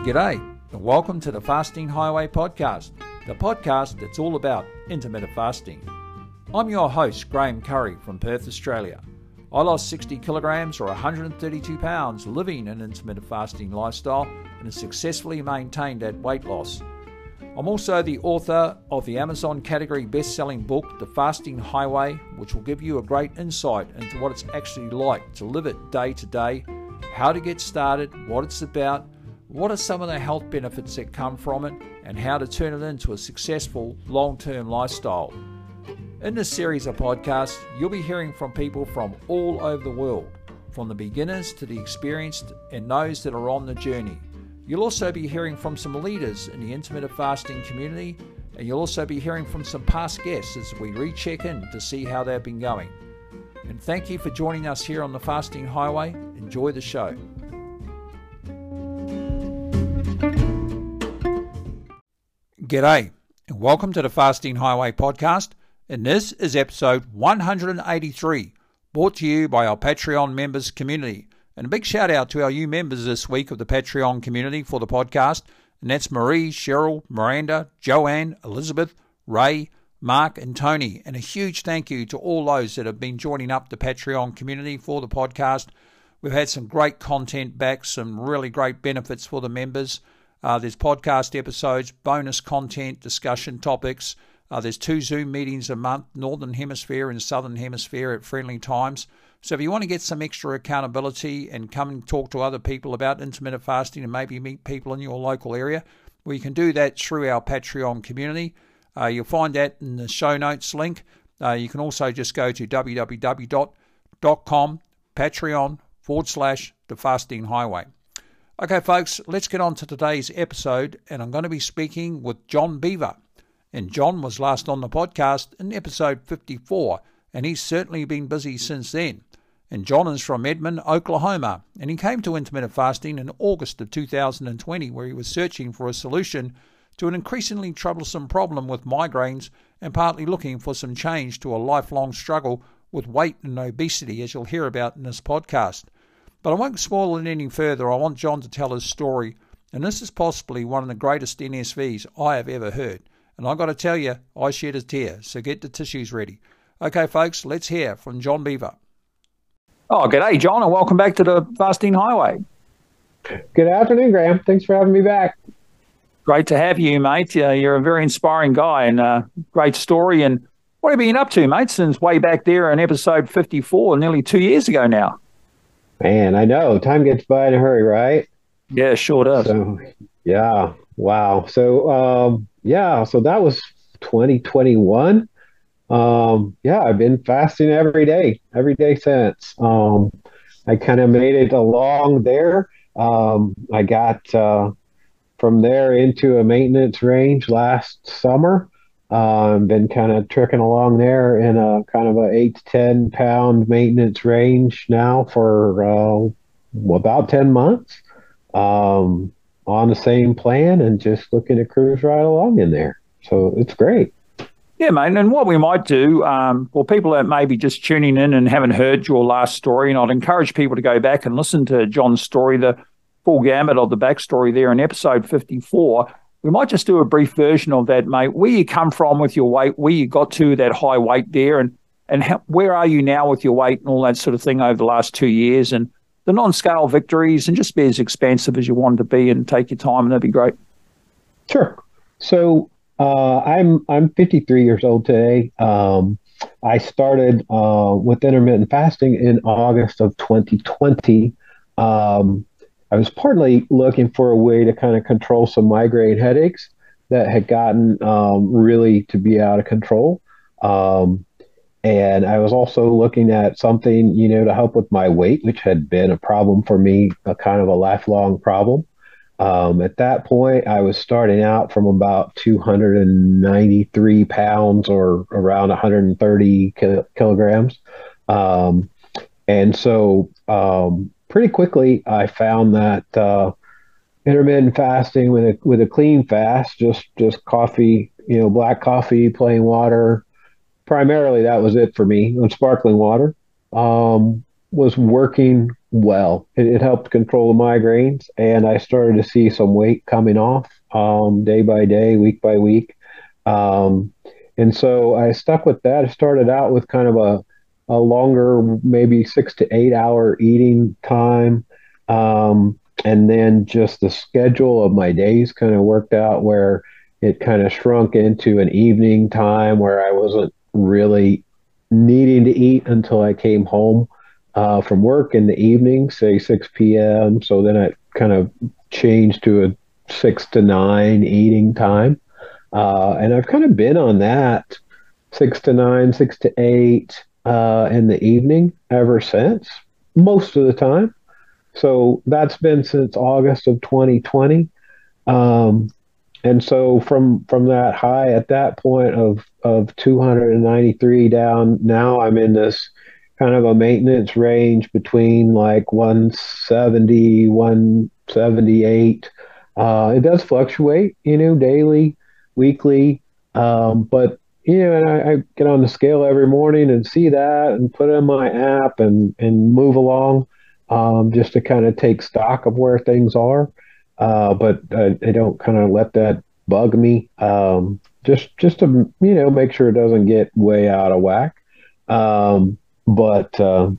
G'day, and welcome to the Fasting Highway podcast, the podcast that's all about intermittent fasting. I'm your host, Graham Curry from Perth, Australia. I lost 60 kilograms or 132 pounds living an intermittent fasting lifestyle and have successfully maintained that weight loss. I'm also the author of the Amazon category best selling book, The Fasting Highway, which will give you a great insight into what it's actually like to live it day to day, how to get started, what it's about, what are some of the health benefits that come from it, and how to turn it into a successful long term lifestyle. In this series of podcasts, you'll be hearing from people from all over the world, from the beginners to the experienced and those that are on the journey. You'll also be hearing from some leaders in the intermittent fasting community, and you'll also be hearing from some past guests as we recheck in to see how they've been going. And thank you for joining us here on the Fasting Highway. Enjoy the show. G'day, and welcome to the Fasting Highway podcast. And this is episode 183, brought to you by our Patreon members community. And a big shout out to our new members this week of the Patreon community for the podcast. And that's Marie, Cheryl, Miranda, Joanne, Elizabeth, Ray, Mark, and Tony. And a huge thank you to all those that have been joining up the Patreon community for the podcast. We've had some great content back, some really great benefits for the members. Uh, there's podcast episodes, bonus content, discussion topics. Uh, there's two Zoom meetings a month, Northern Hemisphere and Southern Hemisphere at friendly times. So if you want to get some extra accountability and come and talk to other people about intermittent fasting and maybe meet people in your local area, well, you can do that through our Patreon community. Uh, you'll find that in the show notes link. Uh, you can also just go to www.com Patreon forward slash the fasting highway. Okay, folks, let's get on to today's episode, and I'm going to be speaking with John Beaver. And John was last on the podcast in episode 54, and he's certainly been busy since then. And John is from Edmond, Oklahoma, and he came to intermittent fasting in August of 2020, where he was searching for a solution to an increasingly troublesome problem with migraines and partly looking for some change to a lifelong struggle with weight and obesity, as you'll hear about in this podcast. But I won't spoil it any further. I want John to tell his story, and this is possibly one of the greatest NSVs I have ever heard. And I've got to tell you, I shed a tear, so get the tissues ready. Okay, folks, let's hear from John Beaver. Oh, g'day, John, and welcome back to the Fasting Highway. Good afternoon, Graham. Thanks for having me back. Great to have you, mate. Uh, you're a very inspiring guy and uh, great story. And what have you been up to, mate, since way back there in episode 54, nearly two years ago now? Man, I know time gets by in a hurry, right? Yeah, sure does. So, yeah, wow. So, um, yeah, so that was 2021. Um, yeah, I've been fasting every day, every day since. Um, I kind of made it along there. Um, I got uh, from there into a maintenance range last summer. Um, been kind of tricking along there in a kind of a eight to ten pound maintenance range now for uh, about ten months. Um, on the same plan and just looking to cruise right along in there. So it's great. Yeah, mate. And what we might do, um, well, people that may be just tuning in and haven't heard your last story, and I'd encourage people to go back and listen to John's story, the full gamut of the backstory there in episode 54 we might just do a brief version of that, mate. Where you come from with your weight, where you got to that high weight there, and and how, where are you now with your weight and all that sort of thing over the last two years, and the non-scale victories, and just be as expansive as you want to be, and take your time, and that'd be great. Sure. So uh, I'm I'm 53 years old today. Um, I started uh, with intermittent fasting in August of 2020. Um, I was partly looking for a way to kind of control some migraine headaches that had gotten um, really to be out of control. Um, and I was also looking at something, you know, to help with my weight, which had been a problem for me, a kind of a lifelong problem. Um, at that point, I was starting out from about 293 pounds or around 130 kilograms. Um, and so um, pretty quickly, I found that uh, intermittent fasting with a with a clean fast, just just coffee, you know, black coffee, plain water. Primarily, that was it for me. And sparkling water um, was working well. It, it, helped control the migraines, and I started to see some weight coming off um, day by day, week by week. Um, and so I stuck with that. I started out with kind of a, a longer, maybe six to eight hour eating time. Um, and then just the schedule of my days kind of worked out where it kind of shrunk into an evening time where I wasn't really needing to eat until I came home uh, from work in the evening, say 6 p.m. So then I kind of changed to a six to nine eating time. Uh, and I've kind of been on that six to nine, six to eight uh, in the evening ever since, most of the time. So that's been since August of 2020. Um, and so from from that high at that point of of 293 down, now I'm in this kind of a maintenance range between like 170, 178. Uh, it does fluctuate, you know, daily, weekly. Um, but, you know, and I, I, get on the scale every morning and see that and put it in my app and, and move along um, just to kind of take stock of where things are. Uh, but I, I don't kind of let that bug me. Um, just, just to, you know, make sure it doesn't get way out of whack. Um, but uh,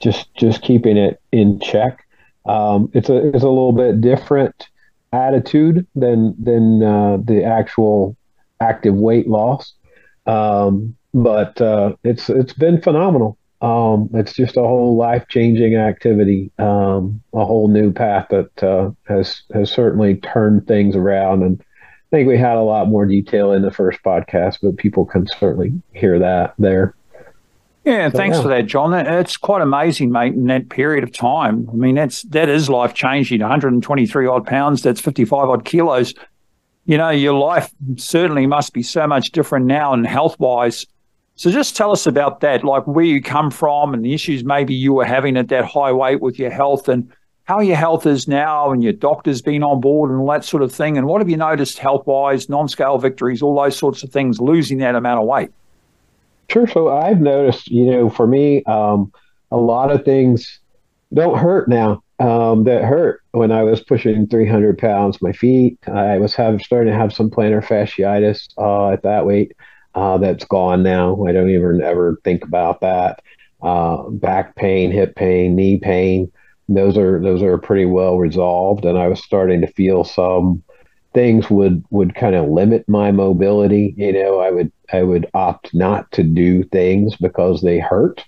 just just keeping it in check. Um, it's a it's a little bit different attitude than than uh, the actual active weight loss, um, but uh, it's it's been phenomenal. Um, it's just a whole life changing activity, um, a whole new path that uh, has has certainly turned things around. And I think we had a lot more detail in the first podcast, but people can certainly hear that there. Yeah, so, thanks yeah. for that, John. It's quite amazing, mate, in that period of time. I mean, that's that is life changing. 123 odd pounds, that's 55 odd kilos. You know, your life certainly must be so much different now and health wise. So just tell us about that, like where you come from and the issues maybe you were having at that high weight with your health and how your health is now and your doctor's been on board and all that sort of thing. And what have you noticed health wise, non scale victories, all those sorts of things, losing that amount of weight? Sure. So I've noticed, you know, for me, um, a lot of things don't hurt now um, that hurt when I was pushing 300 pounds. My feet, I was having starting to have some plantar fasciitis uh, at that weight. Uh, that's gone now. I don't even ever think about that. Uh, back pain, hip pain, knee pain. Those are those are pretty well resolved, and I was starting to feel some things would would kind of limit my mobility. You know, I would I would opt not to do things because they hurt.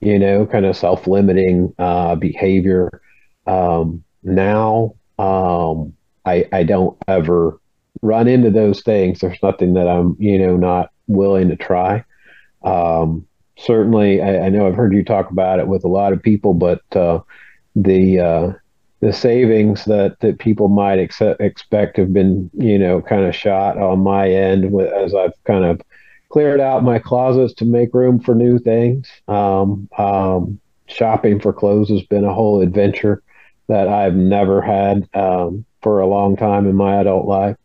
You know, kind of self limiting uh, behavior. Um, now, um, I I don't ever run into those things. There's nothing that I'm you know not willing to try. Um, certainly, I, I, know I've heard you talk about it with a lot of people, but uh, the uh, the savings that that people might accept, expect have been you know kind of shot on my end as I've kind of cleared out my closets to make room for new things. Um, um, shopping for clothes has been a whole adventure that I've never had um, for a long time in my adult life.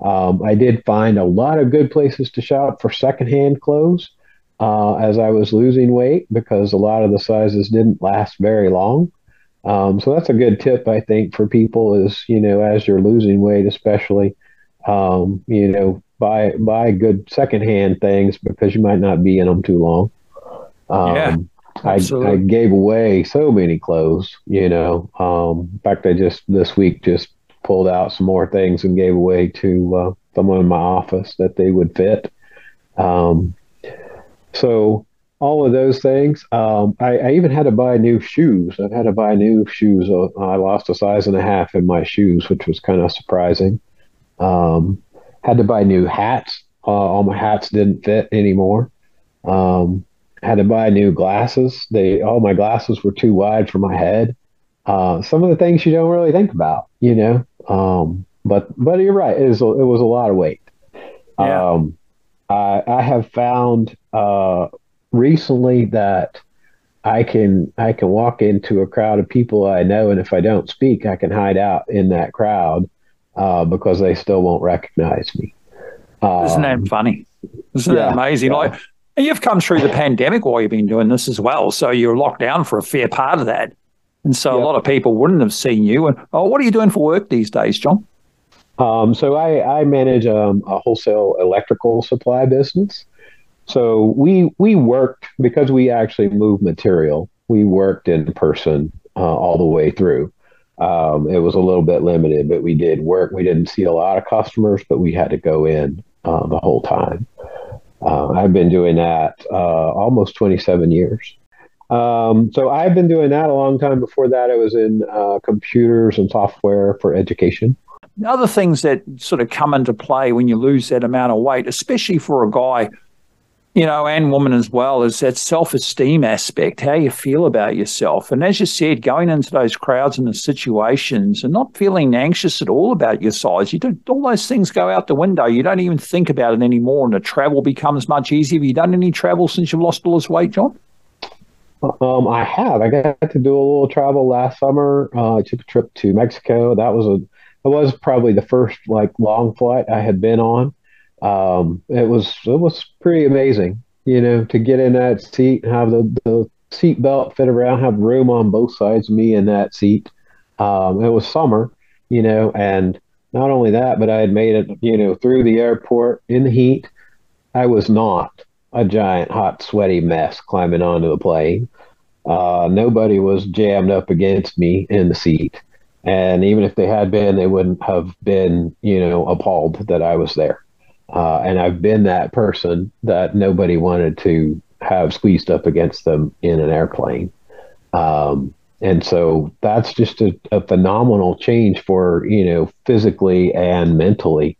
Um, I did find a lot of good places to shop for secondhand clothes uh, as I was losing weight because a lot of the sizes didn't last very long. Um, so that's a good tip, I think, for people is, you know, as you're losing weight, especially, um, you know, buy, buy good secondhand things because you might not be in them too long. Um, yeah, I, I, gave away so many clothes, you know, um, in fact, I just this week just pulled out some more things and gave away to uh, someone in my office that they would fit. Um, so, all of those things. Um, I, I, even had to buy new shoes. I've had to buy new shoes. Uh, I lost a size and a half in my shoes, which was kind of surprising. Um, had to buy new hats. Uh, all my hats didn't fit anymore. Um, had to buy new glasses. They all my glasses were too wide for my head. Uh, some of the things you don't really think about, you know. Um, but but you're right. It was a, it was a lot of weight. Yeah. Um, I, I have found uh, recently that I can I can walk into a crowd of people I know, and if I don't speak, I can hide out in that crowd uh, because they still won't recognize me. Um, Isn't that funny? Isn't yeah, that amazing? Yeah. Like you've come through the pandemic while you've been doing this as well, so you're locked down for a fair part of that. And so yep. a lot of people wouldn't have seen you. And oh, what are you doing for work these days, John? Um, so I, I manage um, a wholesale electrical supply business. So we we worked because we actually moved material. We worked in person uh, all the way through. Um, it was a little bit limited, but we did work. We didn't see a lot of customers, but we had to go in uh, the whole time. Uh, I've been doing that uh, almost 27 years. Um, so I've been doing that a long time. Before that, I was in uh, computers and software for education. Other things that sort of come into play when you lose that amount of weight, especially for a guy you know, and woman as well, is that self esteem aspect, how you feel about yourself. And as you said, going into those crowds and the situations and not feeling anxious at all about your size, you don't, all those things go out the window. You don't even think about it anymore. And the travel becomes much easier. Have you done any travel since you've lost all this weight, John? Um, I have. I got to do a little travel last summer. Uh, I took a trip to Mexico. That was a, it was probably the first like long flight I had been on um, it was it was pretty amazing, you know, to get in that seat, have the the seat belt fit around, have room on both sides of me in that seat. Um, it was summer, you know, and not only that, but I had made it, you know, through the airport in the heat. I was not a giant, hot, sweaty mess climbing onto the plane. Uh, nobody was jammed up against me in the seat. And even if they had been, they wouldn't have been, you know, appalled that I was there. Uh, and I've been that person that nobody wanted to have squeezed up against them in an airplane. Um, and so that's just a, a, phenomenal change for, you know, physically and mentally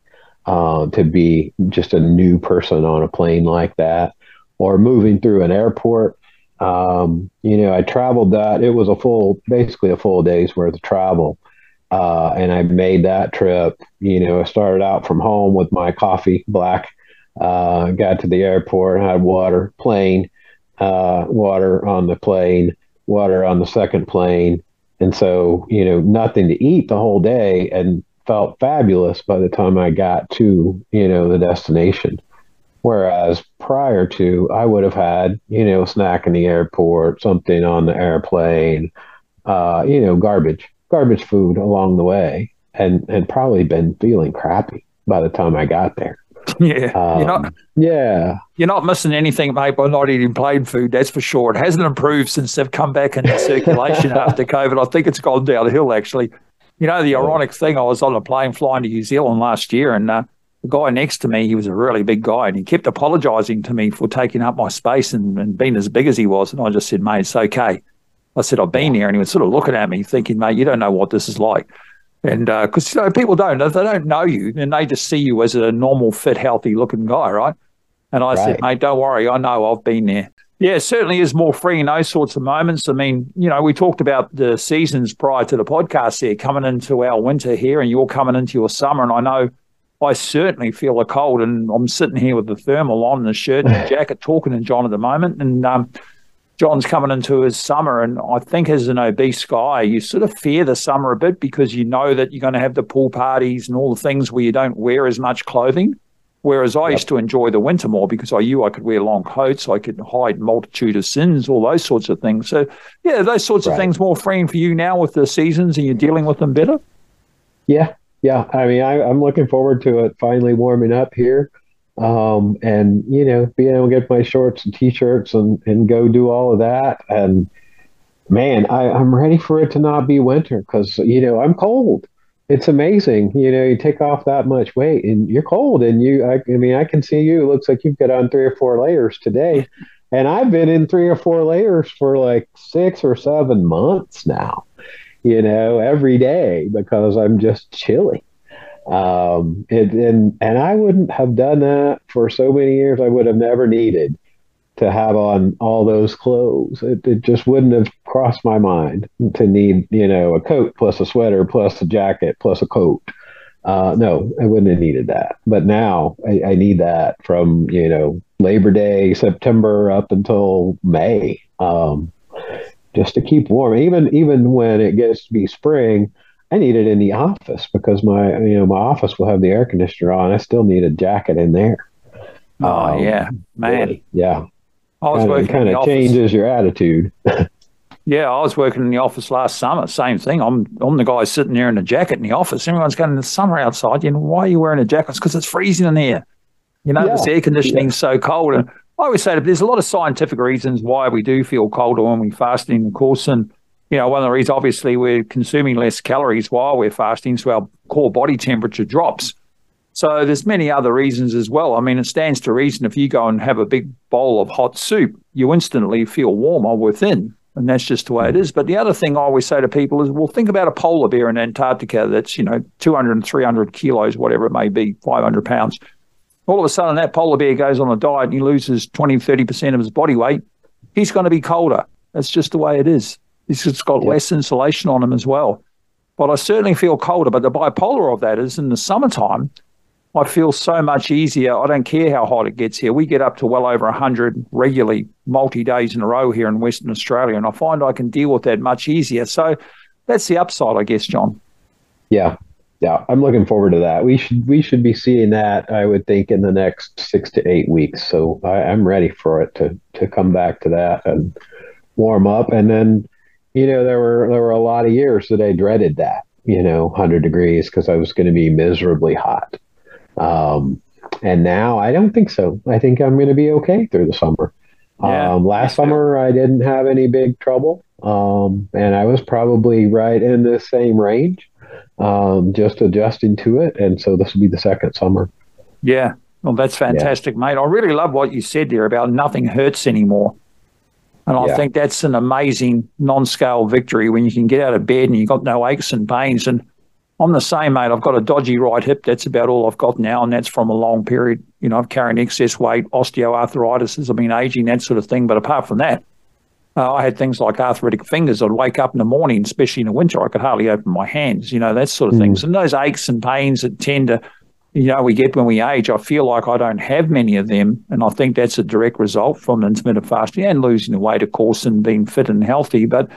uh, to be just a new person on a plane like that or moving through an airport. Um, you know, I traveled that. It was a full, basically a full day's worth of travel. Uh, and I made that trip. You know, I started out from home with my coffee black, uh, got to the airport, had water, plane, uh, water on the plane, water on the second plane. And so, you know, nothing to eat the whole day and felt fabulous by the time I got to, you know, the destination. Whereas prior to, I would have had, you know, a snack in the airport, something on the airplane, uh, you know, garbage garbage food along the way and had probably been feeling crappy by the time I got there. Yeah. Um, you're not, yeah. You're not missing anything, mate, by not eating plane food, that's for sure. It hasn't improved since they've come back into circulation after COVID. I think it's gone downhill, actually. You know, the ironic thing, I was on a plane flying to New Zealand last year, and uh, the guy next to me, he was a really big guy, and he kept apologizing to me for taking up my space and, and being as big as he was. And I just said, mate, it's okay. I said, I've been here. And he was sort of looking at me thinking, mate, you don't know what this is like. And because, uh, you know, people don't, they don't know you and they just see you as a normal, fit, healthy looking guy, right? And I right. said, mate, don't worry. I know I've been there. Yeah, it certainly is more free in those sorts of moments. I mean, you know, we talked about the seasons prior to the podcast there, coming into our winter here, and you're coming into your summer. And I know I certainly feel the cold, and I'm sitting here with the thermal on, and the shirt and the jacket, talking to John at the moment. And um, John's coming into his summer, and I think as an obese guy, you sort of fear the summer a bit because you know that you're going to have the pool parties and all the things where you don't wear as much clothing. Whereas I yep. used to enjoy the winter more because I knew I could wear long coats, I could hide multitude of sins, all those sorts of things. So, yeah, those sorts right. of things more freeing for you now with the seasons, and you're dealing with them better. Yeah, yeah. I mean, I, I'm looking forward to it finally warming up here um, and you know being able to get my shorts and t-shirts and and go do all of that. And man I, i'm ready for it to not be winter because you know i'm cold. It's amazing you know you take off that much weight and you're cold and you I, I mean i can see you. It looks like you've got on three or four layers today. And i've been in three or four layers for like six or seven months now you know every day because i'm just chilly um, it, and and I wouldn't have done that for so many years. I would have never needed to have on all those clothes. It, it just wouldn't have crossed my mind to need, you know, a coat plus a sweater plus a jacket plus a coat. Uh, no, I wouldn't have needed that. But now I, I, need that from, you know, Labor Day, September up until May, um, just to keep warm. Even even when it gets to be spring, I need it in the office because my you know my office will have the air conditioner on. I still need a jacket in there. Oh um, yeah, man. Yeah. I was kind of changes your attitude. Yeah, I was working in the office last summer. Same thing. I'm I'm the guy sitting there in a jacket in the office. Everyone's going in the summer outside. You know, why are you wearing a jacket? Because it's freezing in here. You know, yeah. this air conditioning's yeah. so cold. And I always say that there's a lot of scientific reasons why we do feel colder when we fasting, of course. And you know, one of the reasons obviously we're consuming less calories while we're fasting, so our core body temperature drops. So there's many other reasons as well. I mean, it stands to reason if you go and have a big bowl of hot soup, you instantly feel warmer within. And that's just the way it mm. is. But the other thing I always say to people is, well, think about a polar bear in Antarctica that's, you know, 200 and 300 kilos, whatever it may be, 500 pounds. All of a sudden, that polar bear goes on a diet and he loses 20, 30% of his body weight. He's going to be colder. That's just the way it is. Just got yep. less insulation on them as well. But I certainly feel colder. But the bipolar of that is in the summertime, I feel so much easier. I don't care how hot it gets here. We get up to well over 100 regularly, multi days in a row here in Western Australia, and I find I can deal with that much easier. So that's the upside, I guess, John. Yeah, yeah, I'm looking forward to that. We should we should be seeing that, I would think, in the next six to eight weeks. So I, I'm ready for it to to come back to that and warm up. And then, you know, there were there were a lot of years that I dreaded that, you know, 100 degrees because I was going to be miserably hot. Um, and now I don't think so. I think I'm going to be okay through the summer. Yeah, um, last summer I didn't have any big trouble, um, and I was probably right in the same range, um, just adjusting to it. And so this will be the second summer. Yeah, well, that's fantastic, yeah. mate. I really love what you said there about nothing hurts anymore. And I yeah. think that's an amazing non-scale victory when you can get out of bed and you've got no aches and pains. And I'm the same, mate. I've got a dodgy right hip. That's about all I've got now, and that's from a long period. You know, I've carried excess weight, osteoarthritis as I've been aging, that sort of thing. But apart from that, uh, I had things like arthritic fingers. I'd wake up in the morning, especially in the winter, I could hardly open my hands. You know, that sort of mm. things. And those aches and pains that tend to, you know, we get when we age. I feel like I don't have many of them, and I think that's a direct result from intermittent fasting and losing the weight, of course, and being fit and healthy. But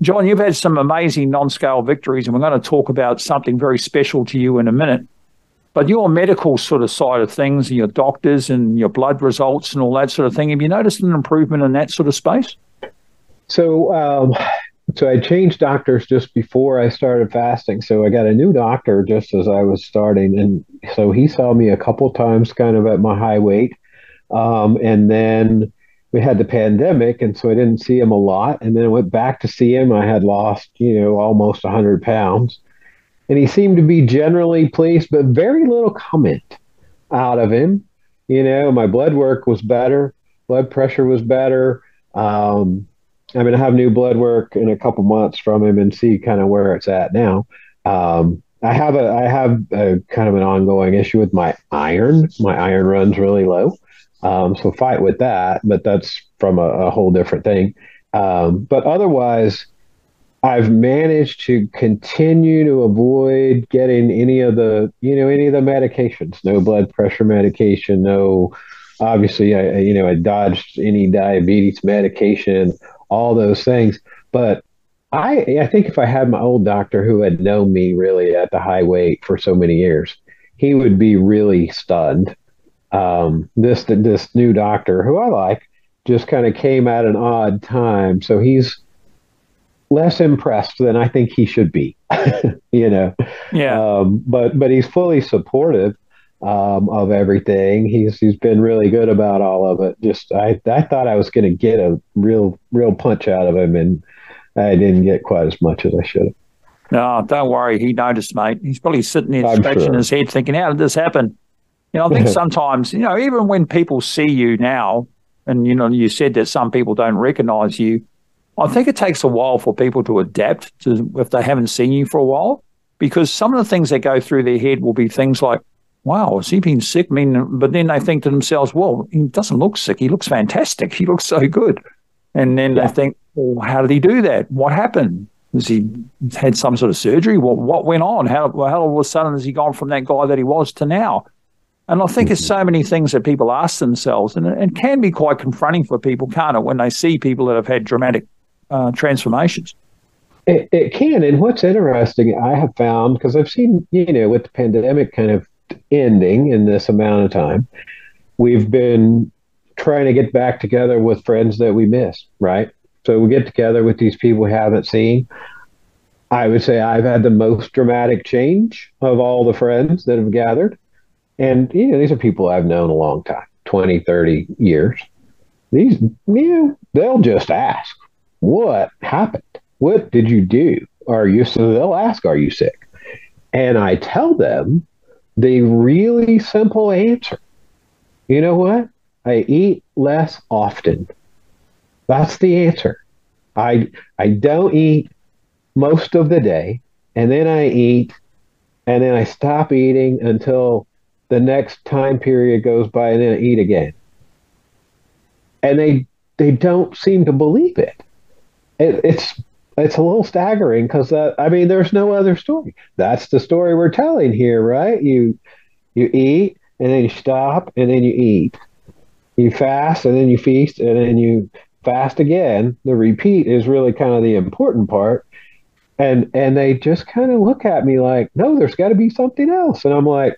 John, you've had some amazing non scale victories, and we're going to talk about something very special to you in a minute. But your medical sort of side of things, and your doctors and your blood results and all that sort of thing, have you noticed an improvement in that sort of space? So, um, so I changed doctors just before I started fasting. So I got a new doctor just as I was starting, and so he saw me a couple times, kind of at my high weight, um, and then we had the pandemic, and so I didn't see him a lot. And then I went back to see him. I had lost, you know, almost 100 pounds. And he seemed to be generally pleased, but very little comment out of him. You know, my blood work was better, blood pressure was better. Um, I'm going to have new blood work in a couple months from him and see kind of where it's at now. Um, I have a I have a kind of an ongoing issue with my iron. My iron runs really low. Um, so fight with that, but that's from a, a whole different thing. Um, but otherwise, I've managed to continue to avoid getting any of the, you know, any of the medications. No blood pressure medication. No, obviously, I, you know, I dodged any diabetes medication. All those things. But I, I think if I had my old doctor who had known me really at the high weight for so many years, he would be really stunned um, this this new doctor who I like just kind of came at an odd time, so he's less impressed than I think he should be. you know, yeah. Um, but but he's fully supportive um, of everything. He's he's been really good about all of it. Just I I thought I was going to get a real real punch out of him, and I didn't get quite as much as I should have. No, don't worry. He noticed, mate. He's probably sitting there I'm scratching sure. his head, thinking, "How did this happen?" You know, I think sometimes, you know, even when people see you now, and you know, you said that some people don't recognize you. I think it takes a while for people to adapt to if they haven't seen you for a while, because some of the things that go through their head will be things like, "Wow, has he been sick?" I mean, but then they think to themselves, "Well, he doesn't look sick. He looks fantastic. He looks so good." And then yeah. they think, "Well, how did he do that? What happened? Has he had some sort of surgery? What what went on? How how all of a sudden has he gone from that guy that he was to now?" And I think there's so many things that people ask themselves, and it can be quite confronting for people, can't it, when they see people that have had dramatic uh, transformations? It, it, can. And what's interesting, I have found, because I've seen, you know, with the pandemic kind of ending in this amount of time, we've been trying to get back together with friends that we missed, right? So we get together with these people we haven't seen. I would say I've had the most dramatic change of all the friends that have gathered. And, you know, these are people I've known a long time 20, 30 years. These, you know, they'll just ask, What happened? What did you do? Are you so they'll ask, Are you sick? And I tell them the really simple answer. You know what? I eat less often. That's the answer. I I don't eat most of the day, and then I eat, and then I stop eating until the next time period goes by, and then I eat again. And they they don't seem to believe it. it it's it's a little staggering because that I mean, there's no other story. That's the story we're telling here, right? You you eat, and then you stop, and then you eat. You fast, and then you feast, and then you fast again. The repeat is really kind of the important part and and they just kind of look at me like no there's got to be something else and i'm like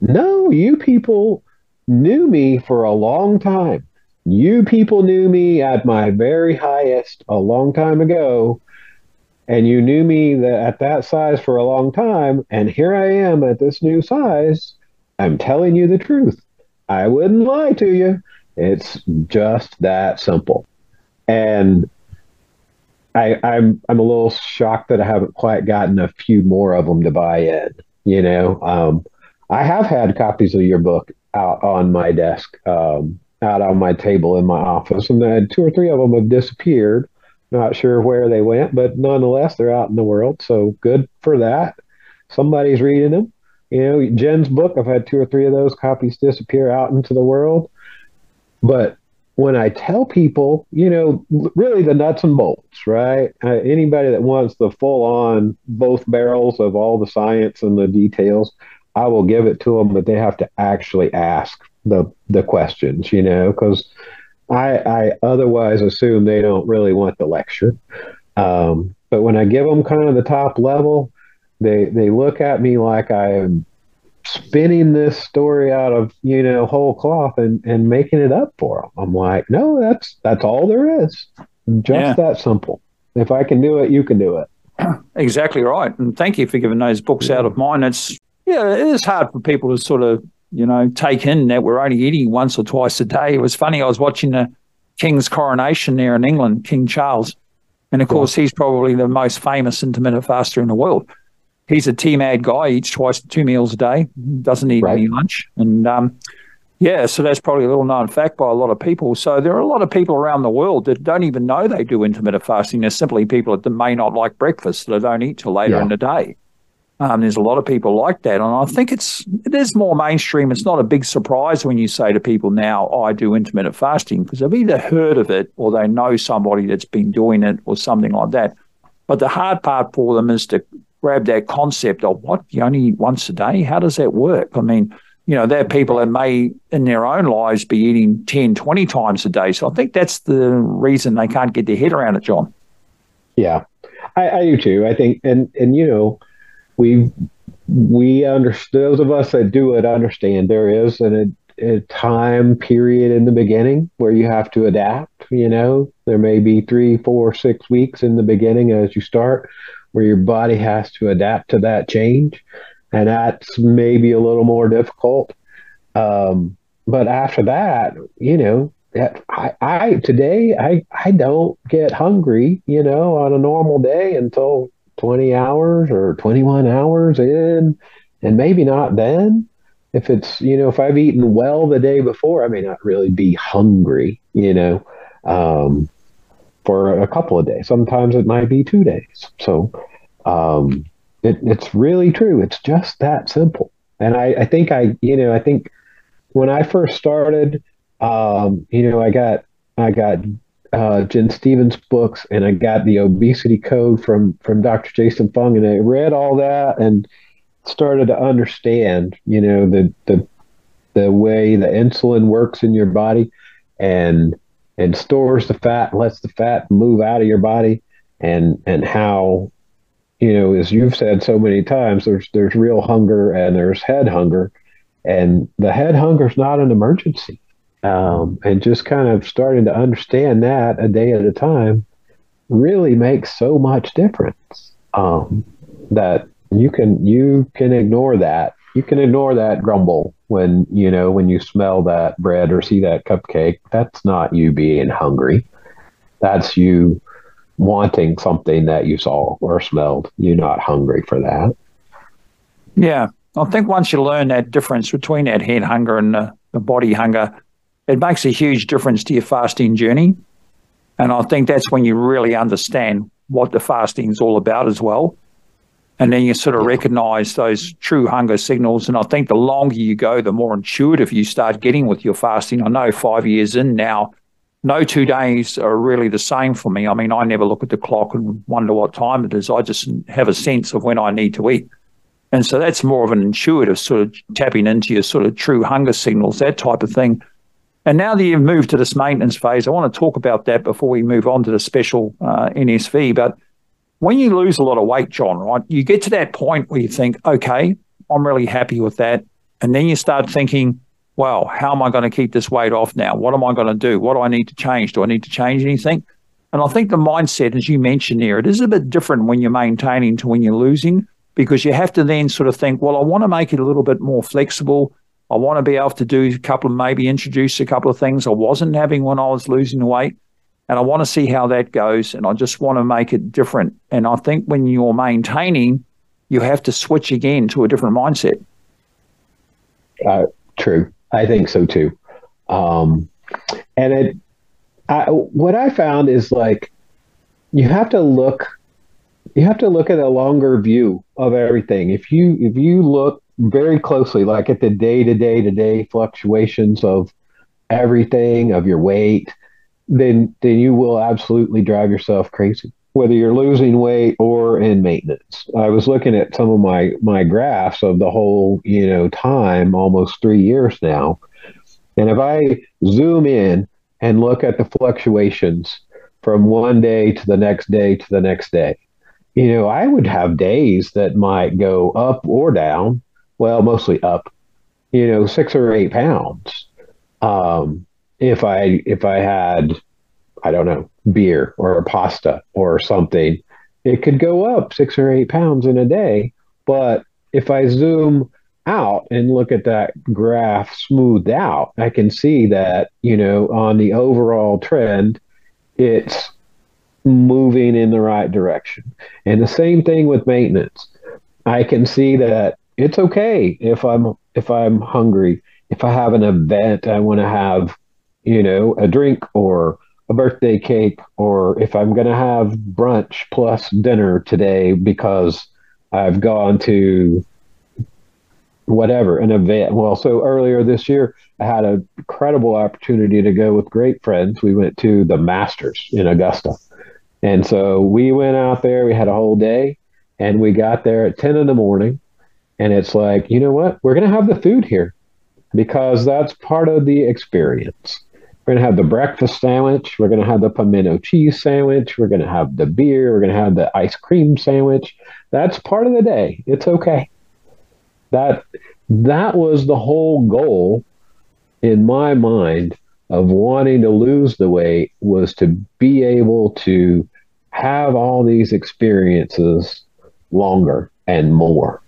no you people knew me for a long time you people knew me at my very highest a long time ago and you knew me that at that size for a long time and here i am at this new size. I'm telling you the truth. I wouldn't lie to you. It's just that simple. And I, I'm I'm a little shocked that I haven't quite gotten a few more of them to buy in. You know, um, I have had copies of your book out on my desk, um, out on my table in my office, and then two or three of them have disappeared. Not sure where they went, but nonetheless, they're out in the world. So good for that. Somebody's reading them. You know, Gin's book. I've had two or three of those copies disappear out into the world, but when I tell people, you know, really the nuts and bolts, right? Uh, anybody that wants the full on both barrels of all the science and the details, I will give it to them, but they have to actually ask the the questions, you know, because I, I otherwise assume they don't really want the lecture. Um, but when I give them kind of the top level, they they look at me like I am spinning this story out of you know whole cloth and and making it up for them. I'm like, no, that's that's all there is. Just yeah. that simple. If I can do it, you can do it. Exactly right. And thank you for giving those books out of mine. It's yeah, it is hard for people to sort of you know take in that we're only eating once or twice a day. It was funny. I was watching the King's coronation there in England, King Charles, and of course he's probably the most famous intermittent faster in the world he's a TMAD guy, eats twice two meals a day, doesn't eat right. any lunch. And um, yeah, so that's probably a little known fact by a lot of people. So there are a lot of people around the world that don't even know they do intermittent fasting. They're simply people that may not like breakfast that don't eat till later yeah. in the day. Um, there's a lot of people like that, and I think it's it is more mainstream. It's not a big surprise when you say to people now, oh, "I do intermittent fasting," because they've either heard of it or they know somebody that's been doing it or something like that. But the hard part for them is to grab that concept of what you only eat once a day. How does that work? I mean, you know, there are people that may in their own lives be eating 10, 20 times a day. So I think that's the reason they can't get their head around it, John. Yeah, I, I do too. I think, and, and, you know, we, we understand, those of us that do it understand there is an, a, a time period in the beginning where you have to adapt, you know, there may be three, four, six weeks in the beginning as you start where your body has to adapt to that change. And that's maybe a little more difficult. Um, but after that, you know, I, I today I I don't get hungry, you know, on a normal day until 20 hours or 21 hours in, and maybe not then. If it's, you know, if I've eaten well the day before, I may not really be hungry, you know. Um, for a couple of days. Sometimes it might be two days. So um, it, it's really true. It's just that simple. And I, I think I, you know, I think when I first started, um, you know, I got I got uh, Gin Stephens books and I got the obesity code from from Dr. Jason Fung, and I read all that and started to understand, you know, the the the way the insulin works in your body and and stores the fat, lets the fat move out of your body, and and how you know, as you've said so many times, there's there's real hunger and there's head hunger, and the head hunger is not an emergency. Um, and just kind of starting to understand that a day at a time really makes so much difference um, that you can you can ignore that. You can ignore that grumble when you know when you smell that bread or see that cupcake. That's not you being hungry. That's you wanting something that you saw or smelled. You're not hungry for that. Yeah. I think once you learn that difference between that head hunger and the, the body hunger it makes a huge difference to your fasting journey and i think that's when you really understand what the fasting is all about as well and then you sort of recognize those true hunger signals. And I think the longer you go, the more intuitive you start getting with your fasting. I know five years in now, no two days are really the same for me. I mean, I never look at the clock and wonder what time it is. I just have a sense of when I need to eat. And so that's more of an intuitive sort of tapping into your sort of true hunger signals, that type of thing. And now that you've moved to this maintenance phase, I want to talk about that before we move on to the special uh, NSV. But when you lose a lot of weight, John, right, you get to that point where you think, okay, I'm really happy with that. And then you start thinking, well, how am I going to keep this weight off now? What am I going to do? What do I need to change? Do I need to change anything? And I think the mindset, as you mentioned there, it is a bit different when you're maintaining to when you're losing because you have to then sort of think, well, I want to make it a little bit more flexible. I want to be able to do a couple of maybe introduce a couple of things I wasn't having when I was losing weight and I want to see how that goes. And I just want to make it different. And I think when you're maintaining, you have to switch again to a different mindset. Uh, true. I think so too. Um, and it, I, what I found is like, you have to look, you have to look at a longer view of everything. If you, if you look very closely, like at the day to day to day fluctuations of everything, of your weight, then then you will absolutely drive yourself crazy whether you're losing weight or in maintenance. I was looking at some of my my graphs of the whole, you know, time, almost 3 years now. And if I zoom in and look at the fluctuations from one day to the next day to the next day, you know, I would have days that might go up or down, well, mostly up, you know, 6 or 8 pounds. Um, if I if I had I don't know beer or a pasta or something, it could go up six or eight pounds in a day. But if I zoom out and look at that graph smoothed out, I can see that you know on the overall trend, it's moving in the right direction. And the same thing with maintenance. I can see that it's okay if I'm if I'm hungry, if I have an event I want to have you know, a drink or a birthday cake, or if I'm going to have brunch plus dinner today because I've gone to whatever an event. Well, so earlier this year, I had an incredible opportunity to go with great friends. We went to the Masters in Augusta. And so we went out there, we had a whole day, and we got there at 10 in the morning. And it's like, you know what? We're going to have the food here because that's part of the experience. We're going to have the breakfast sandwich. We're going to have the pimento cheese sandwich. We're going to have the beer. We're going to have the ice cream sandwich. That's part of the day. It's okay. That that was the whole goal in my mind of wanting to lose the weight was to be able to have all these experiences longer and more.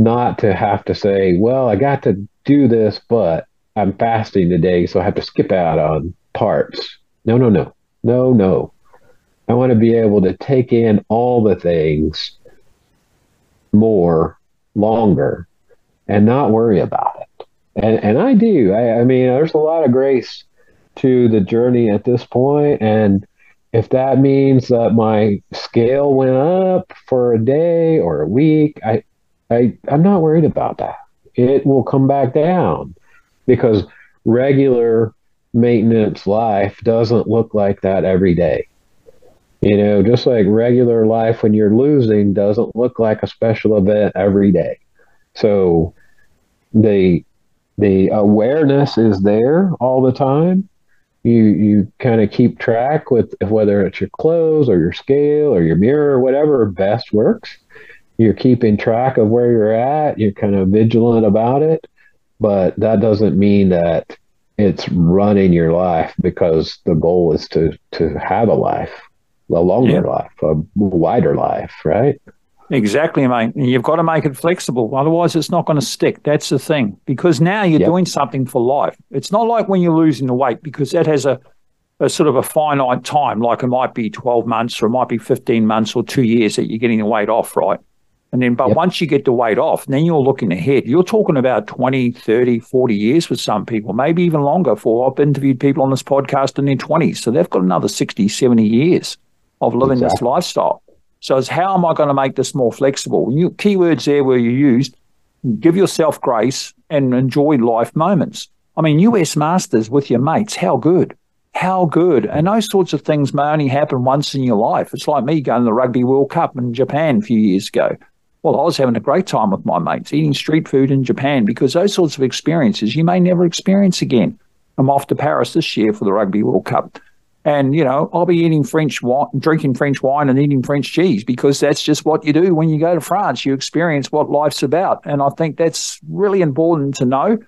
Not to have to say, well, I got to do this, but I'm fasting today, so I have to skip out on parts. No, no, no, no, no. I want to be able to take in all the things more, longer, and not worry about it. And and I do. I, I mean, there's a lot of grace to the journey at this point, and if that means that my scale went up for a day or a week, I, I I'm not worried about that. It will come back down because regular maintenance life doesn't look like that every day. You know, just like regular life when you're losing doesn't look like a special event every day. So the the awareness is there all the time. You you kind of keep track with whether it's your clothes or your scale or your mirror or whatever best works. You're keeping track of where you're at. You're kind of vigilant about it but that doesn't mean that it's running your life because the goal is to to have a life, a longer yeah. life, a wider life, right? Exactly, mate. You've got to make it flexible. Otherwise, it's not going to stick. That's the thing. Because now you're yep. doing something for life. It's not like when you're losing the weight, because that has a, a sort of a finite time. Like it might be 12 months or it might be 15 months or two years that you're getting the weight off, right? And then, but yep. once you get the weight off, then you're looking ahead. You're talking about 20, 30, 40 years for some people, maybe even longer. For I've interviewed people on this podcast in their 20s. So they've got another 60, 70 years of living exactly. this lifestyle. So it's how am I going to make this more flexible? You, keywords there where you used, give yourself grace and enjoy life moments. I mean, US Masters with your mates, how good? How good? And those sorts of things may only happen once in your life. It's like me going to the Rugby World Cup in Japan a few years ago. Well, I was having a great time with my mates, eating street food in Japan because those sorts of experiences you may never experience again. I'm off to Paris this year for the Rugby World Cup. And, you know, I'll be eating French wine, drinking French wine and eating French cheese because that's just what you do when you go to France. You experience what life's about. And I think that's really important to know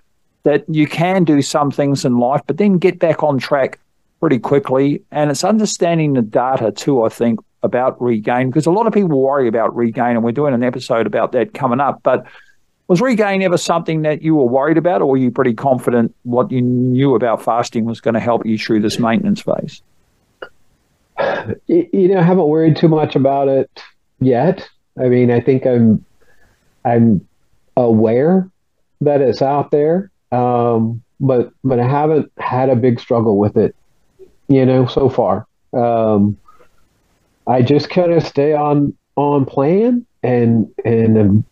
that you can do some things in life, but then get back on track pretty quickly. And it's understanding the data too, I think, about regain, because a lot of people worry about regain. And we're doing an episode about that coming up. But was regain ever something that you were worried about, or were you pretty confident what you knew about fasting was going to help you through this maintenance phase? You know, I haven't worried too much about it yet. I mean, I think I'm I'm aware that it's out there, um, but but I haven't had a big struggle with it. You know, so far, um, I just kind of stay on on plan and and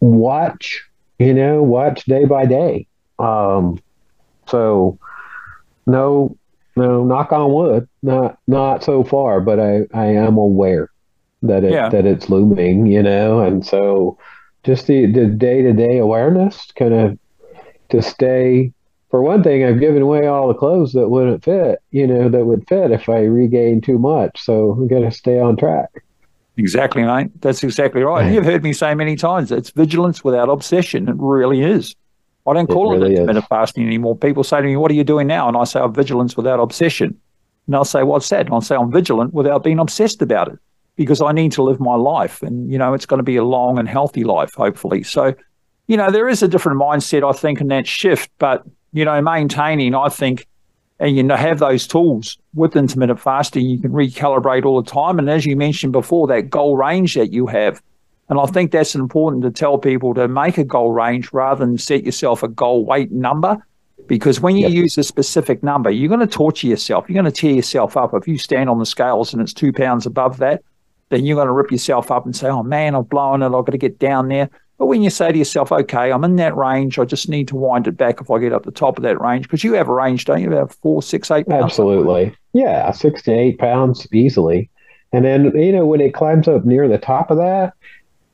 watch, you know, watch day by day. Um, so no, no, knock on wood, not not so far, but I I am aware that it yeah. that it's looming, you know, and so just the the day to day awareness, kind of to stay. For one thing, I've given away all the clothes that wouldn't fit, you know, that would fit if I regained too much. So I'm going to stay on track. Exactly, mate. That's exactly right. And you've heard me say many times it's vigilance without obsession. It really is. I don't call it, really it intermittent fasting anymore. People say to me, What are you doing now? And I say, I'm vigilance without obsession. And I'll say, What's that? And I'll say, I'm vigilant without being obsessed about it because I need to live my life. And, you know, it's going to be a long and healthy life, hopefully. So, you know, there is a different mindset, I think, in that shift. But, you know, maintaining, I think, and you know have those tools with intermittent fasting you can recalibrate all the time. And as you mentioned before that goal range that you have. And i think that's important to tell people to make a goal range rather than set yourself a goal weight number. Because when you yep. use a specific number you're going to torture yourself. You're going to tear yourself up. If you stand on the scales and it's two pounds above that then you're going to rip yourself up and say oh man i've blown it. I've got to get down there but when you say to yourself, okay, I'm in that range, I just need to wind it back if I get up the top of that range, because you have a range, don't you? About four, six, eight pounds. Absolutely. Yeah, six to eight pounds easily. And then, you know, when it climbs up near the top of that,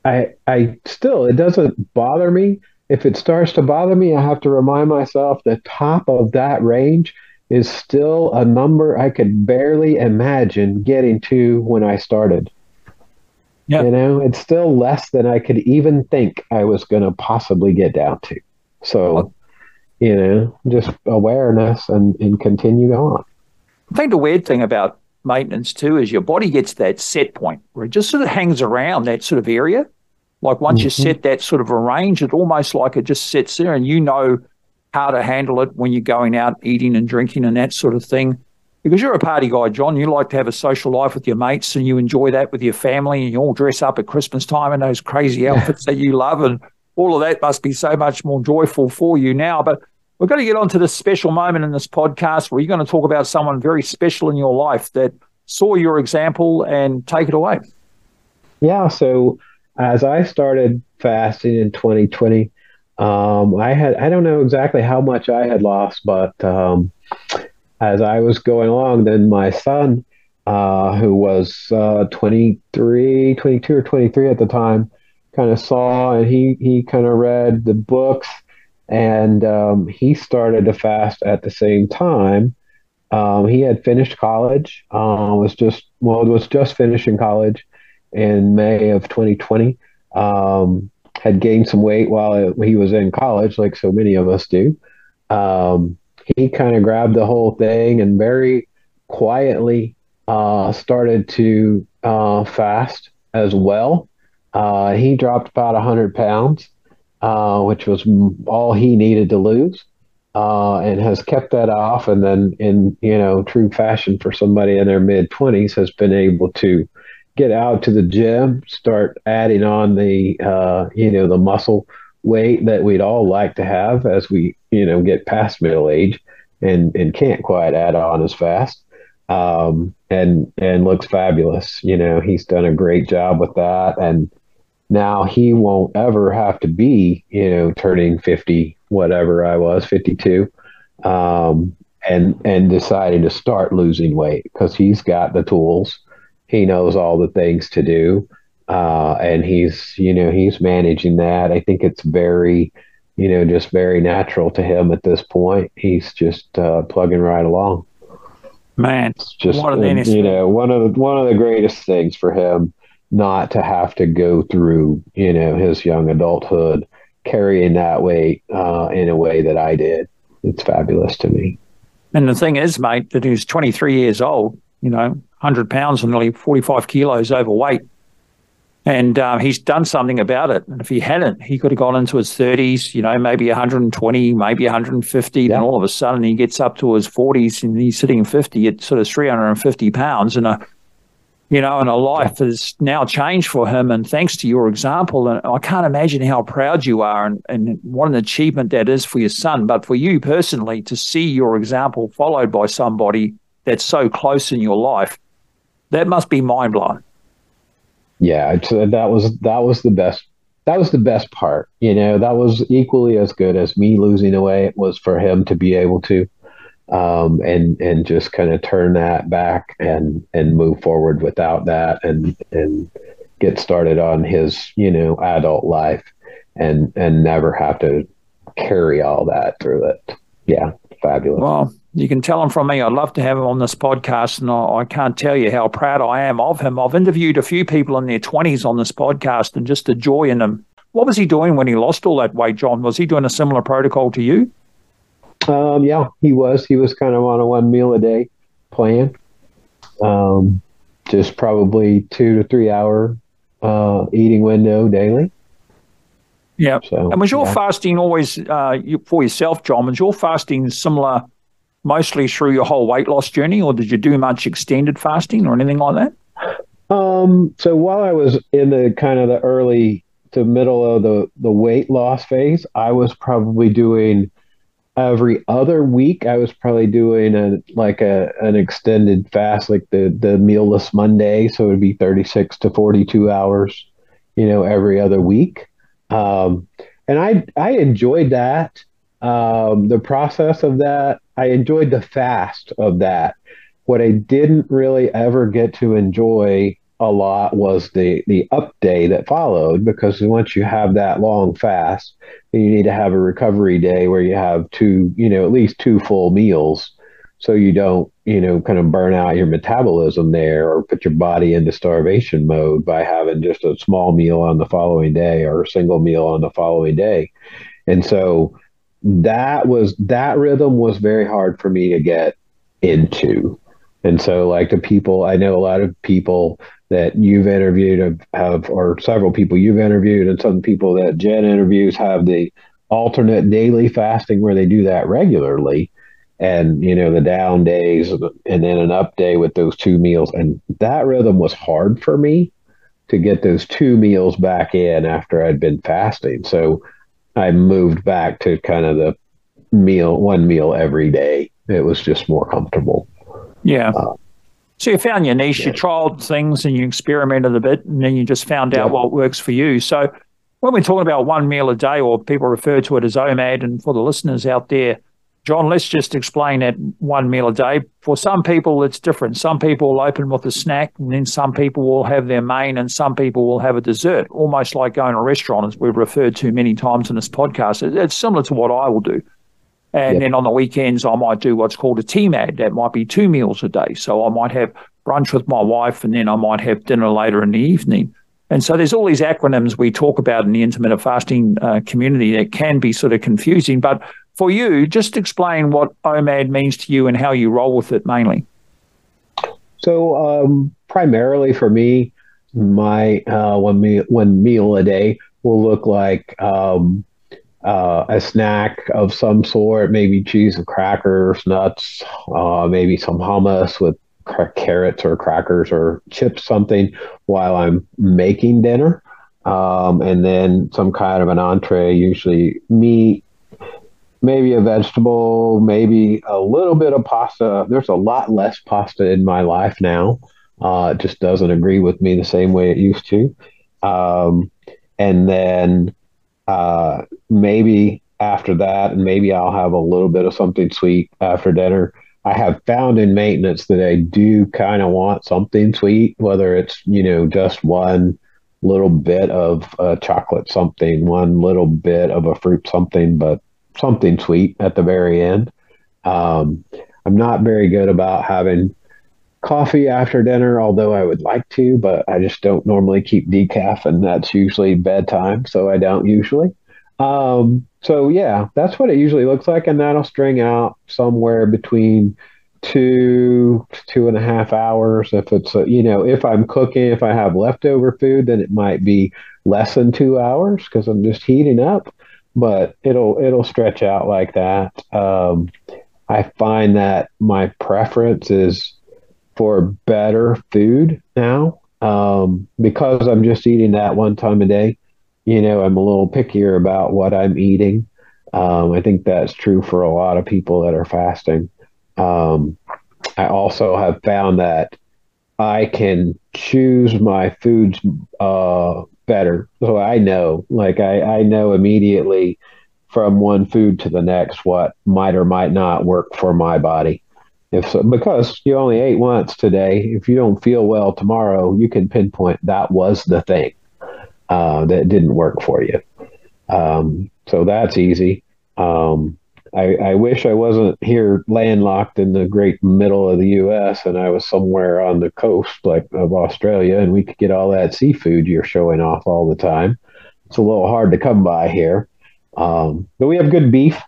I I still it doesn't bother me. If it starts to bother me, I have to remind myself the top of that range is still a number I could barely imagine getting to when I started. Yeah. You know, it's still less than I could even think I was going to possibly get down to. So, you know, just awareness and, and continue on. I think the weird thing about maintenance too is your body gets that set point where it just sort of hangs around that sort of area. Like once mm-hmm. you set that sort of a range, it almost like it just sits there and you know how to handle it when you're going out eating and drinking and that sort of thing because you're a party guy, John. You like to have a social life with your mates and you enjoy that with your family and you all dress up at Christmas time in those crazy outfits that you love. And all of that must be so much more joyful for you now. But we're going to get on to this special moment in this podcast where you're going to talk about someone very special in your life that saw your example and take it away. Yeah. So as I started fasting in 2020, um, I had, I don't know exactly how much I had lost, but, um, as I was going along, then my son, uh, who was uh, 23, 22 or 23 at the time, kind of saw and he, he kind of read the books and um, he started to fast at the same time. Um, he had finished college, uh, was just, well, was just finishing college in May of 2020. Um, had gained some weight while he was in college, like so many of us do. um, he kind of grabbed the whole thing and very quietly uh, started to uh, fast as well. Uh, he dropped about 100 pounds, uh, which was all he needed to lose. Uh, and has kept that off, and then in you know true fashion for somebody in their mid twenties, has been able to get out to the gym, start adding on the uh, you know the muscle weight that we'd all like to have as we you know get past middle age, and and can't quite add on as fast um, and and looks fabulous. You know, he's done a great job with that, and now he won't ever have to be, you know, turning fifty, whatever I was, fifty-two, um, and and deciding to start losing weight because he's got the tools, he knows all the things to do, uh, and he's, you know, he's managing that. I think it's very. You know, just very natural to him at this point. He's just uh, plugging right along. Man, it's just you know one of the one of the greatest things for him not to have to go through you know his young adulthood carrying that weight uh, in a way that I did. It's fabulous to me. And the thing is, mate, that he's 23 years old. You know, 100 pounds and nearly 45 kilos overweight. And um, he's done something about it. And if he hadn't, he could have gone into his 30s, you know, maybe 120, maybe 150. Yeah. Then all of a sudden he gets up to his 40s and he's sitting 50 at sort of 350 pounds. And a, you know, and a life has now changed for him. And thanks to your example, and I can't imagine how proud you are and, and what an achievement that is for your son. But for you personally, to see your example followed by somebody that's so close in your life, that must be mind blowing yeah, that was that was the best. That was the best part. You know, that was equally as good as me losing away. It was for him to be able to, um, and and just kind of turn that back and and move forward without that, and and get started on his you know adult life, and and never have to carry all that through it. Yeah, fabulous. Well, you can tell him from me. I'd love to have him on this podcast, and I, I, can't tell you how proud I am of him. I've interviewed a few people in their twenties on this podcast, and just the joy in them. What was he doing when he lost all that weight, John? Was he doing a similar protocol to you? Um, yeah, he was. He was kind of on a one meal a day plan. Um, just probably two to three hour uh, eating window daily. Yeah. So, and was your yeah. fasting always uh, you, for yourself, John? Was your fasting similar mostly through your whole weight loss journey, or did you do much extended fasting or anything like that? Um, so while I was in the kind of the early to middle of the the weight loss phase, I was probably doing every other week. I was probably doing a like a an extended fast, like the the mealless Monday, so it would be thirty six to forty two hours, you know, every other week. Um, and I I enjoyed that. Um, the process of that I enjoyed the fast of that. What I didn't really ever get to enjoy a lot was the the up day that followed because once you have that long fast, then you need to have a recovery day where you have two, you know, at least two full meals so you don't, you know, kind of burn out your metabolism there or put your body into starvation mode by having just a small meal on the following day or a single meal on the following day. And so that was that rhythm was very hard for me to get into. And so, like the people, I know a lot of people that you've interviewed have, have, or several people you've interviewed, and some people that Gin interviews have the alternate daily fasting where they do that regularly. And, you know, the down days and then an up day with those two meals. And that rhythm was hard for me to get those two meals back in after I'd been fasting. So I moved back to kind of the meal, one meal every day. It was just more comfortable. Yeah. Uh, so you found your niche, yeah. you tried things and you experimented a bit and then you just found out yeah. what works for you. So when we're talking about one meal a day or people refer to it as OMAD and for the listeners out there, John, let's just explain that one meal a day. For some people, it's different. Some people will open with a snack, and then some people will have their main, and some people will have a dessert, almost like going to a restaurant, as we've referred to many times in this podcast. It's similar to what I will do. And yep. then on the weekends, I might do what's called a TMAD. That might be two meals a day. So I might have brunch with my wife, and then I might have dinner later in the evening. And so there's all these acronyms we talk about in the intermittent fasting uh, community that can be sort of confusing. But for you, just explain what OMAD means to you and how you roll with it mainly. So, um, primarily for me, my uh, one meal one meal a day will look like um, uh, a snack of some sort, maybe cheese and crackers, nuts, uh, maybe some hummus with carrots or crackers or chips, something while I'm making dinner. Um, and then some kind of an entree, usually meat, maybe a vegetable, maybe a little bit of pasta. There's a lot less pasta in my life now. Uh, it just doesn't agree with me the same way it used to. Um, and then uh, maybe after that, maybe I'll have a little bit of something sweet after dinner. I have found in maintenance that I do kind of want something sweet, whether it's, you know, just one little bit of uh, chocolate something, one little bit of a fruit something, but something sweet at the very end. Um, I'm not very good about having coffee after dinner, although I would like to, but I just don't normally keep decaf, and that's usually bedtime, so I don't usually. Um, so yeah, that's what it usually looks like, and that'll string out somewhere between two two and a half hours. If it's a, you know, if I'm cooking, if I have leftover food, then it might be less than two hours because I'm just heating up but it'll it'll stretch out like that. Um, I find that my preference is for better food now um, because I'm just eating that one time a day. You know, I'm a little pickier about what I'm eating. Um, I think that's true for a lot of people that are fasting. Um, I also have found that I can choose my foods uh, better. So I know, like I, I know immediately from one food to the next what might or might not work for my body. If so, because you only ate once today, if you don't feel well tomorrow, you can pinpoint that was the thing uh, that didn't work for you. Um, so that's easy. Um, I, I wish I wasn't here landlocked in the great middle of the U.S. and I was somewhere on the coast like of Australia and we could get all that seafood you're showing off all the time. It's a little hard to come by here, um, but we have good beef,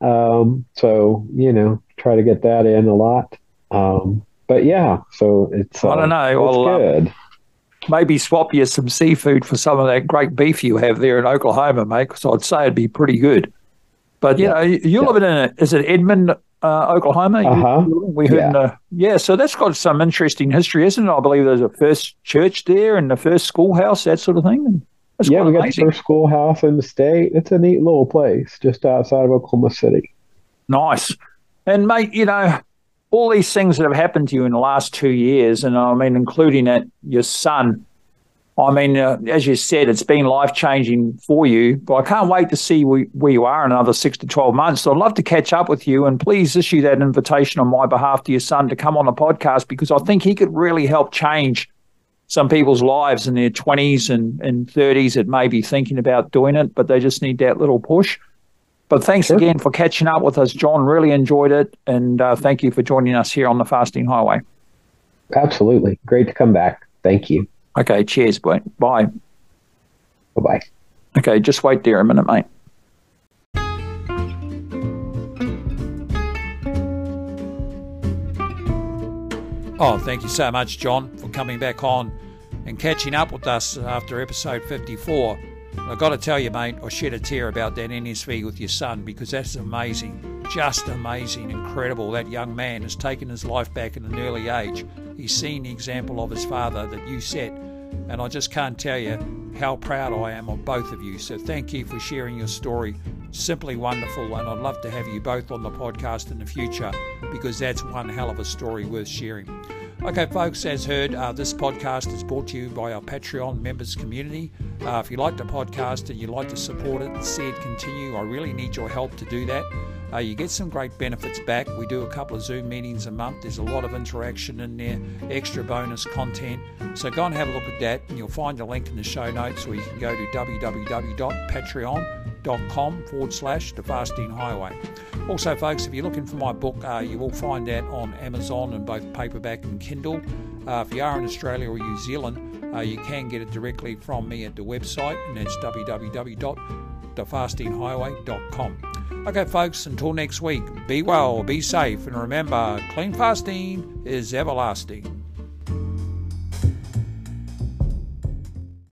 um, so you know try to get that in a lot. Um, but yeah, so it's I don't uh, know. It's well, uh, good. Maybe swap you some seafood for some of that great beef you have there in Oklahoma, mate. Because I'd say it'd be pretty good. But you yeah. know, you're yeah. living in a, is it Edmond, uh, Oklahoma? Uh-huh. We heard, yeah. The, yeah. So that's got some interesting history, isn't it? I believe there's a first church there and the first schoolhouse, that sort of thing. yeah, we got the first schoolhouse in the state. It's a neat little place just outside of Oklahoma City. Nice, and mate, you know, all these things that have happened to you in the last two years, and I mean, including that your son I mean, uh, as you said, it's been life changing for you, but I can't wait to see where, where you are in another six to 12 months. So I'd love to catch up with you and please issue that invitation on my behalf to your son to come on the podcast because I think he could really help change some people's lives in their 20s and, and 30s that may be thinking about doing it, but they just need that little push. But thanks sure. again for catching up with us, John. Really enjoyed it. And uh, thank you for joining us here on the Fasting Highway. Absolutely. Great to come back. Thank you. Okay, cheers. Bye. Bye. Bye. Okay, just wait there a minute, mate. Oh, thank you so much, John, for coming back on and catching up with us after episode 54. I've got to tell you, mate, I shed a tear about that NSV with your son because that's amazing. Just amazing, incredible. That young man has taken his life back at an early age. He's seen the example of his father that you set. And I just can't tell you how proud I am of both of you. So thank you for sharing your story. Simply wonderful. And I'd love to have you both on the podcast in the future because that's one hell of a story worth sharing. Okay, folks, as heard, uh, this podcast is brought to you by our Patreon members community. Uh, if you like the podcast and you'd like to support it see it continue, I really need your help to do that. Uh, you get some great benefits back. We do a couple of Zoom meetings a month. There's a lot of interaction in there, extra bonus content. So go and have a look at that, and you'll find a link in the show notes, or you can go to www.patreon.com forward slash the fasting highway. Also, folks, if you're looking for my book, uh, you will find that on Amazon and both paperback and Kindle. Uh, if you are in Australia or New Zealand, uh, you can get it directly from me at the website, and that's www.thefastinghighway.com. Okay, folks, until next week, be well, be safe, and remember clean fasting is everlasting.